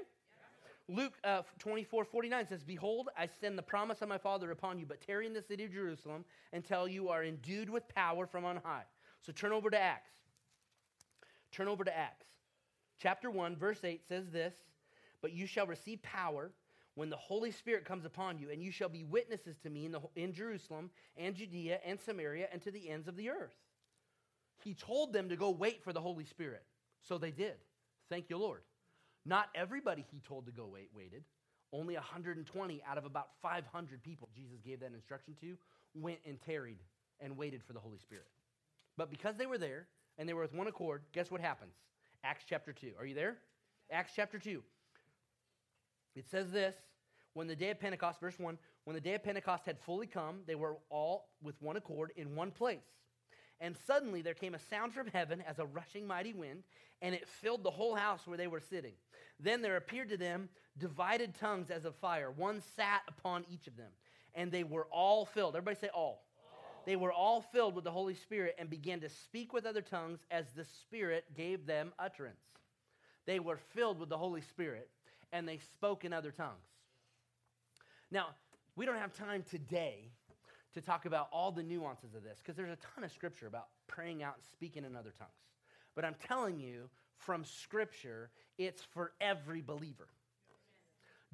Luke uh, 24, 49 says, Behold, I send the promise of my Father upon you, but tarry in the city of Jerusalem until you are endued with power from on high. So turn over to Acts. Turn over to Acts. Chapter 1, verse 8 says this But you shall receive power when the Holy Spirit comes upon you, and you shall be witnesses to me in, the, in Jerusalem and Judea and Samaria and to the ends of the earth. He told them to go wait for the Holy Spirit. So they did. Thank you, Lord. Not everybody he told to go wait waited. Only 120 out of about 500 people Jesus gave that instruction to went and tarried and waited for the Holy Spirit. But because they were there and they were with one accord, guess what happens? Acts chapter 2. Are you there? Acts chapter 2. It says this when the day of Pentecost, verse 1, when the day of Pentecost had fully come, they were all with one accord in one place. And suddenly there came a sound from heaven as a rushing mighty wind, and it filled the whole house where they were sitting. Then there appeared to them divided tongues as of fire. One sat upon each of them, and they were all filled. Everybody say all. all. They were all filled with the Holy Spirit and began to speak with other tongues as the Spirit gave them utterance. They were filled with the Holy Spirit and they spoke in other tongues. Now, we don't have time today to talk about all the nuances of this because there's a ton of scripture about praying out and speaking in other tongues. But I'm telling you from scripture, it's for every believer.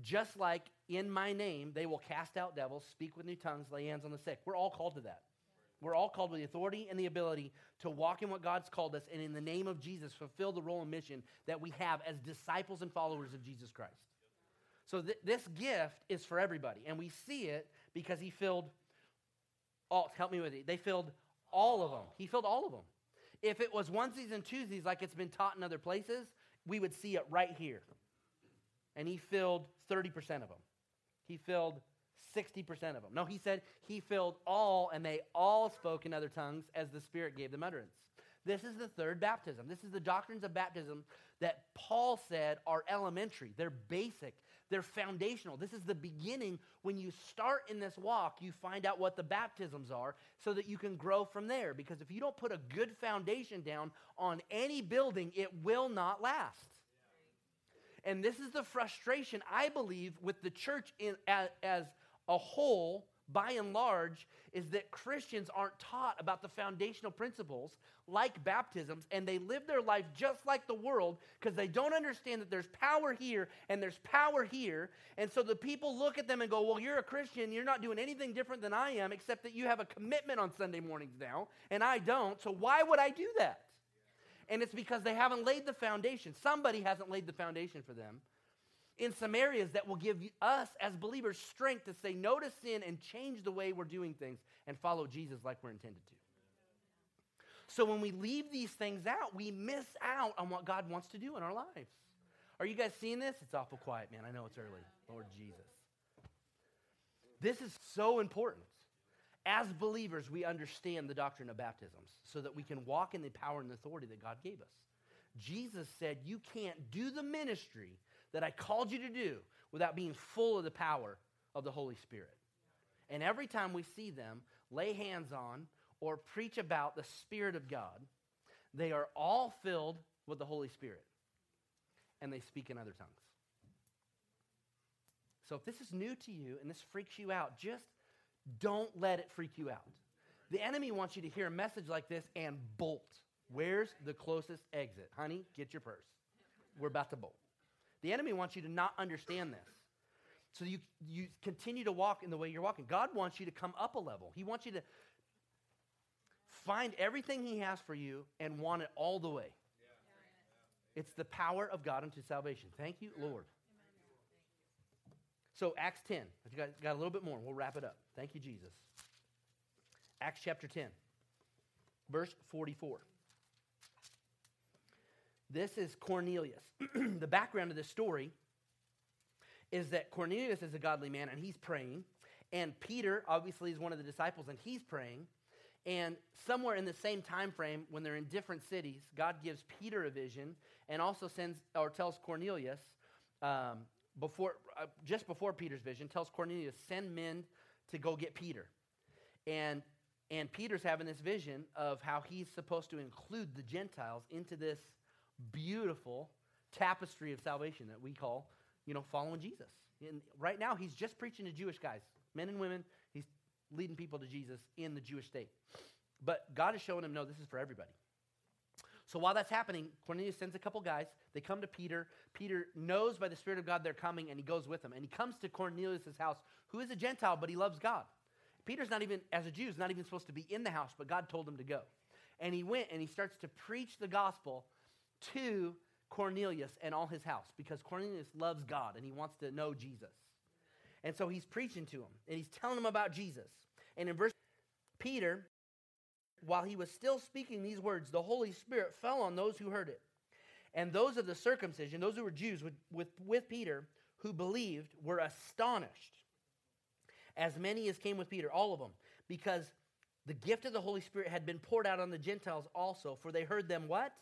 Just like in my name, they will cast out devils, speak with new tongues, lay hands on the sick. We're all called to that. We're all called with the authority and the ability to walk in what God's called us and in the name of Jesus fulfill the role and mission that we have as disciples and followers of Jesus Christ. So th- this gift is for everybody. And we see it because he filled help me with it. They filled all of them. He filled all of them. If it was one onesies and twosies like it's been taught in other places, we would see it right here. And he filled 30% of them. He filled 60% of them. No, he said he filled all, and they all spoke in other tongues as the Spirit gave them utterance. This is the third baptism. This is the doctrines of baptism that Paul said are elementary. They're basic. They're foundational. This is the beginning. When you start in this walk, you find out what the baptisms are so that you can grow from there. Because if you don't put a good foundation down on any building, it will not last. And this is the frustration, I believe, with the church in, as, as a whole, by and large, is that Christians aren't taught about the foundational principles like baptisms, and they live their life just like the world because they don't understand that there's power here and there's power here. And so the people look at them and go, Well, you're a Christian. You're not doing anything different than I am, except that you have a commitment on Sunday mornings now, and I don't. So why would I do that? And it's because they haven't laid the foundation. Somebody hasn't laid the foundation for them in some areas that will give us as believers strength to say no to sin and change the way we're doing things and follow Jesus like we're intended to. So when we leave these things out, we miss out on what God wants to do in our lives. Are you guys seeing this? It's awful quiet, man. I know it's early. Lord Jesus. This is so important. As believers, we understand the doctrine of baptisms so that we can walk in the power and authority that God gave us. Jesus said, You can't do the ministry that I called you to do without being full of the power of the Holy Spirit. And every time we see them lay hands on or preach about the Spirit of God, they are all filled with the Holy Spirit and they speak in other tongues. So if this is new to you and this freaks you out, just don't let it freak you out. The enemy wants you to hear a message like this and bolt. Where's the closest exit? Honey, get your purse. We're about to bolt. The enemy wants you to not understand this. So you, you continue to walk in the way you're walking. God wants you to come up a level. He wants you to find everything He has for you and want it all the way. It's the power of God unto salvation. Thank you, Lord. So, Acts 10. I got, got a little bit more. We'll wrap it up. Thank you, Jesus. Acts chapter 10, verse 44. This is Cornelius. the background of this story is that Cornelius is a godly man and he's praying. And Peter, obviously, is one of the disciples and he's praying. And somewhere in the same time frame, when they're in different cities, God gives Peter a vision and also sends or tells Cornelius, um, before, uh, just before Peter's vision, tells Cornelius, send men to go get Peter. And, and Peter's having this vision of how he's supposed to include the Gentiles into this beautiful tapestry of salvation that we call, you know, following Jesus. And right now, he's just preaching to Jewish guys, men and women. He's leading people to Jesus in the Jewish state. But God is showing him, no, this is for everybody. So while that's happening, Cornelius sends a couple guys. They come to Peter. Peter knows by the Spirit of God they're coming, and he goes with them. And he comes to Cornelius' house, who is a Gentile, but he loves God. Peter's not even, as a Jew, is not even supposed to be in the house, but God told him to go. And he went and he starts to preach the gospel to Cornelius and all his house because Cornelius loves God and he wants to know Jesus. And so he's preaching to him and he's telling him about Jesus. And in verse Peter, while he was still speaking these words, the Holy Spirit fell on those who heard it. And those of the circumcision, those who were Jews with, with, with Peter, who believed, were astonished. As many as came with Peter, all of them, because the gift of the Holy Spirit had been poured out on the Gentiles also, for they heard them what?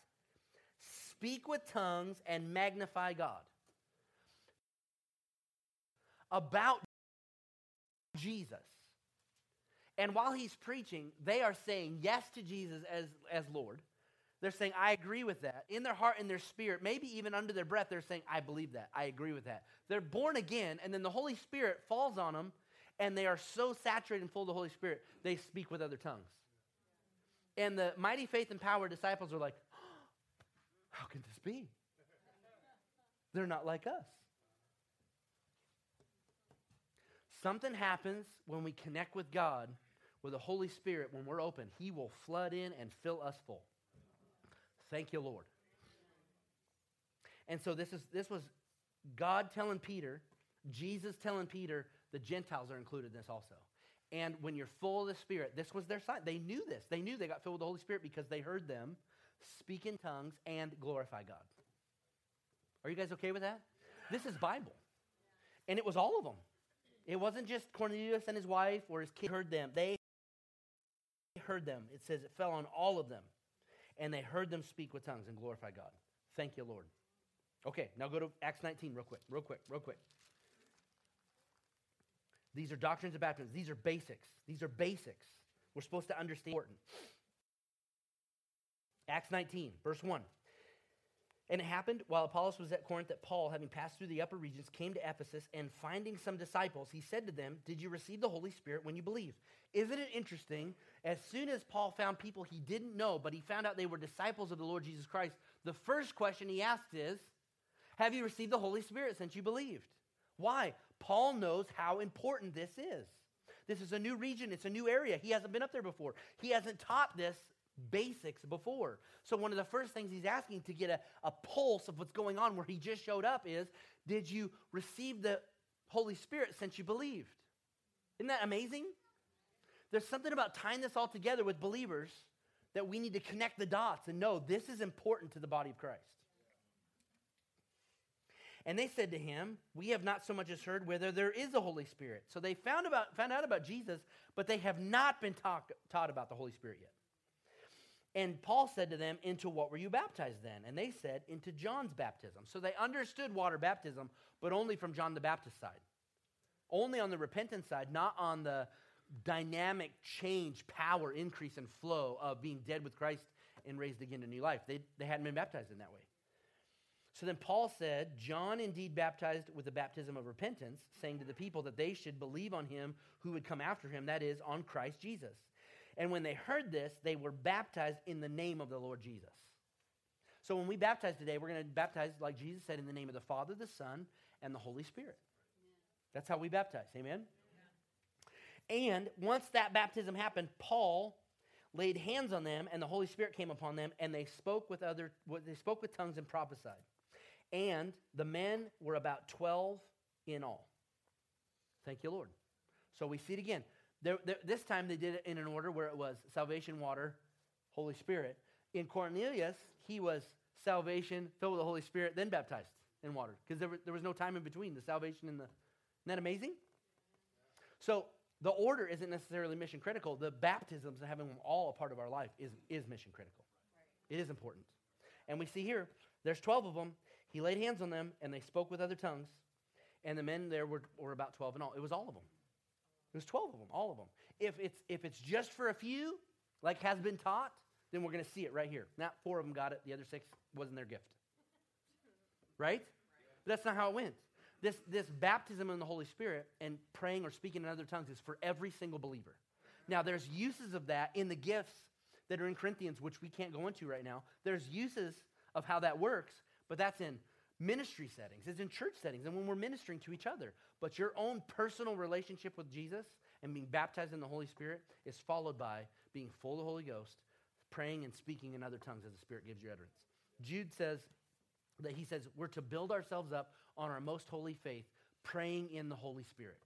Speak with tongues and magnify God. About Jesus. And while he's preaching, they are saying yes to Jesus as, as Lord. They're saying, I agree with that. In their heart and their spirit, maybe even under their breath, they're saying, I believe that. I agree with that. They're born again, and then the Holy Spirit falls on them, and they are so saturated and full of the Holy Spirit, they speak with other tongues. And the mighty faith and power disciples are like, can this be? They're not like us. Something happens when we connect with God, with the Holy Spirit, when we're open. He will flood in and fill us full. Thank you, Lord. And so this is this was God telling Peter, Jesus telling Peter, the Gentiles are included in this also. And when you're full of the Spirit, this was their sign. They knew this. They knew they got filled with the Holy Spirit because they heard them speak in tongues and glorify God. Are you guys okay with that? This is Bible. And it was all of them. It wasn't just Cornelius and his wife or his kid heard them. They heard them. It says it fell on all of them. And they heard them speak with tongues and glorify God. Thank you, Lord. Okay, now go to Acts 19 real quick, real quick, real quick. These are doctrines of baptism. These are basics. These are basics. We're supposed to understand. Important. Acts 19, verse 1. And it happened while Apollos was at Corinth that Paul, having passed through the upper regions, came to Ephesus, and finding some disciples, he said to them, Did you receive the Holy Spirit when you believed? Isn't it interesting? As soon as Paul found people he didn't know, but he found out they were disciples of the Lord Jesus Christ, the first question he asked is, Have you received the Holy Spirit since you believed? Why? Paul knows how important this is. This is a new region, it's a new area. He hasn't been up there before. He hasn't taught this basics before. So, one of the first things he's asking to get a, a pulse of what's going on where he just showed up is Did you receive the Holy Spirit since you believed? Isn't that amazing? There's something about tying this all together with believers that we need to connect the dots and know this is important to the body of Christ. And they said to him, We have not so much as heard whether there is a Holy Spirit. So they found, about, found out about Jesus, but they have not been talk, taught about the Holy Spirit yet. And Paul said to them, Into what were you baptized then? And they said, Into John's baptism. So they understood water baptism, but only from John the Baptist side. Only on the repentance side, not on the dynamic change, power, increase, and flow of being dead with Christ and raised again to new life. They, they hadn't been baptized in that way. So then Paul said, John indeed baptized with the baptism of repentance, saying to the people that they should believe on him who would come after him, that is, on Christ Jesus. And when they heard this, they were baptized in the name of the Lord Jesus. So when we baptize today, we're going to baptize, like Jesus said, in the name of the Father, the Son, and the Holy Spirit. That's how we baptize. Amen? And once that baptism happened, Paul laid hands on them, and the Holy Spirit came upon them, and they spoke with other they spoke with tongues and prophesied. And the men were about 12 in all. Thank you, Lord. So we see it again. There, there, this time they did it in an order where it was salvation, water, Holy Spirit. In Cornelius, he was salvation, filled with the Holy Spirit, then baptized in water because there, there was no time in between the salvation and the. Isn't that amazing? So the order isn't necessarily mission critical. The baptisms and having them all a part of our life is, is mission critical. It is important. And we see here, there's 12 of them. He laid hands on them, and they spoke with other tongues. And the men there were, were about 12 in all. It was all of them. Was 12 of them, all of them. If it's, if it's just for a few, like has been taught, then we're going to see it right here. Not four of them got it, the other six wasn't their gift. Right? But that's not how it went. This, this baptism in the Holy Spirit and praying or speaking in other tongues is for every single believer. Now, there's uses of that in the gifts that are in Corinthians, which we can't go into right now. There's uses of how that works, but that's in ministry settings, it's in church settings, and when we're ministering to each other. But your own personal relationship with Jesus and being baptized in the Holy Spirit is followed by being full of the Holy Ghost, praying and speaking in other tongues as the Spirit gives you utterance. Jude says that he says we're to build ourselves up on our most holy faith, praying in the Holy Spirit.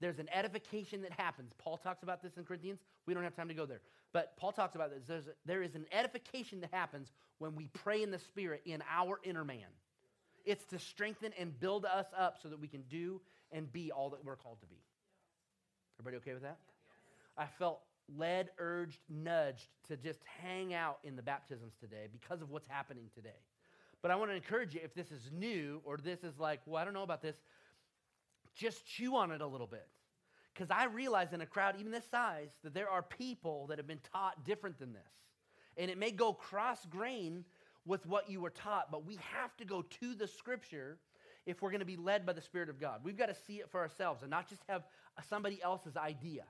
There's an edification that happens. Paul talks about this in Corinthians. We don't have time to go there. But Paul talks about this. There's a, there is an edification that happens when we pray in the Spirit in our inner man. It's to strengthen and build us up so that we can do and be all that we're called to be. Everybody okay with that? I felt led, urged, nudged to just hang out in the baptisms today because of what's happening today. But I want to encourage you if this is new or this is like, well, I don't know about this, just chew on it a little bit. Because I realize in a crowd, even this size, that there are people that have been taught different than this. And it may go cross grain with what you were taught, but we have to go to the scripture if we're going to be led by the Spirit of God. We've got to see it for ourselves and not just have somebody else's idea.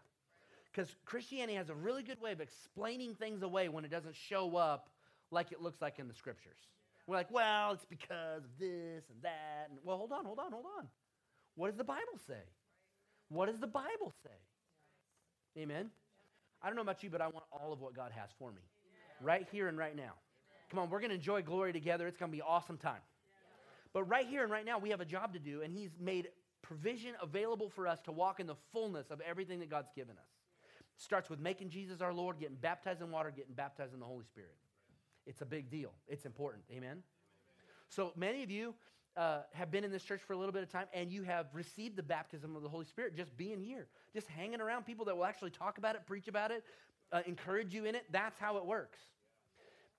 Because Christianity has a really good way of explaining things away when it doesn't show up like it looks like in the scriptures. We're like, well, it's because of this and that. And, well, hold on, hold on, hold on. What does the Bible say? What does the Bible say? Amen. I don't know about you, but I want all of what God has for me right here and right now. Come on, we're going to enjoy glory together. It's going to be awesome time. But right here and right now, we have a job to do, and He's made provision available for us to walk in the fullness of everything that God's given us. It starts with making Jesus our Lord, getting baptized in water, getting baptized in the Holy Spirit. It's a big deal. It's important. Amen. So many of you uh, have been in this church for a little bit of time and you have received the baptism of the Holy Spirit just being here, just hanging around people that will actually talk about it, preach about it, uh, encourage you in it. That's how it works.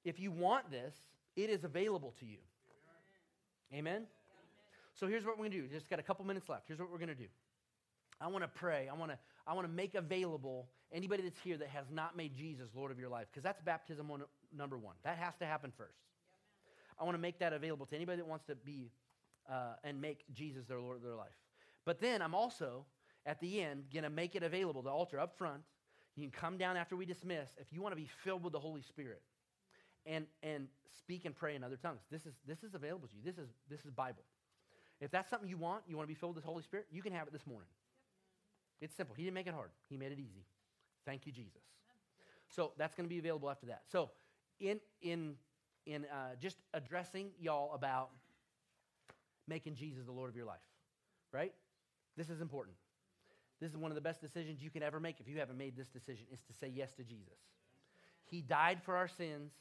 If you want this, it is available to you. Amen? So here's what we're going to do. Just got a couple minutes left. Here's what we're going to do. I want to pray. I want to I want to make available anybody that's here that has not made Jesus Lord of your life because that's baptism one, number 1. That has to happen first. I want to make that available to anybody that wants to be uh, and make Jesus their Lord of their life. But then I'm also at the end going to make it available. The altar up front. You can come down after we dismiss if you want to be filled with the Holy Spirit and and speak and pray in other tongues. This is this is available to you. This is this is Bible. If that's something you want, you want to be filled with the Holy Spirit, you can have it this morning. It's simple. He didn't make it hard. He made it easy. Thank you, Jesus. So that's going to be available after that. So in in in uh, just addressing y'all about making Jesus the Lord of your life, right? This is important. This is one of the best decisions you can ever make if you haven't made this decision is to say yes to Jesus. He died for our sins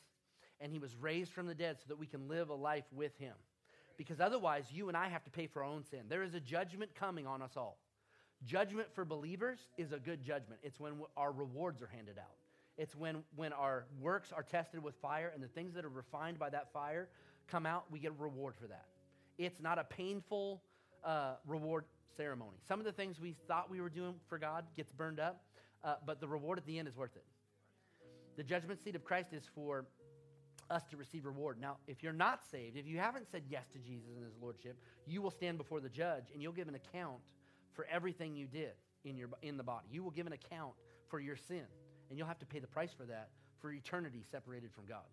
and he was raised from the dead so that we can live a life with him. Because otherwise, you and I have to pay for our own sin. There is a judgment coming on us all. Judgment for believers is a good judgment. It's when our rewards are handed out. It's when, when our works are tested with fire and the things that are refined by that fire come out, we get a reward for that. It's not a painful uh, reward ceremony. Some of the things we thought we were doing for God gets burned up, uh, but the reward at the end is worth it. The judgment seat of Christ is for us to receive reward. Now, if you're not saved, if you haven't said yes to Jesus and his lordship, you will stand before the judge and you'll give an account for everything you did in your in the body. You will give an account for your sin, and you'll have to pay the price for that for eternity separated from God.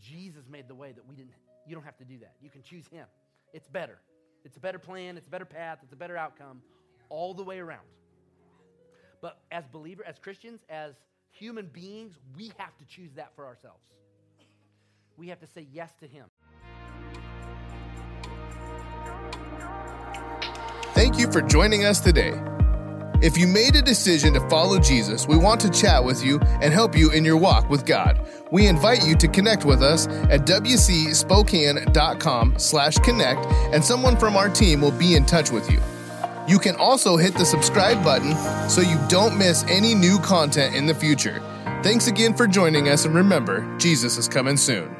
Jesus made the way that we didn't you don't have to do that. You can choose him. It's better. It's a better plan, it's a better path, it's a better outcome all the way around. But as believers, as Christians, as human beings, we have to choose that for ourselves. We have to say yes to Him. Thank you for joining us today. If you made a decision to follow Jesus, we want to chat with you and help you in your walk with God. We invite you to connect with us at wcspokane.com slash connect, and someone from our team will be in touch with you. You can also hit the subscribe button so you don't miss any new content in the future. Thanks again for joining us, and remember, Jesus is coming soon.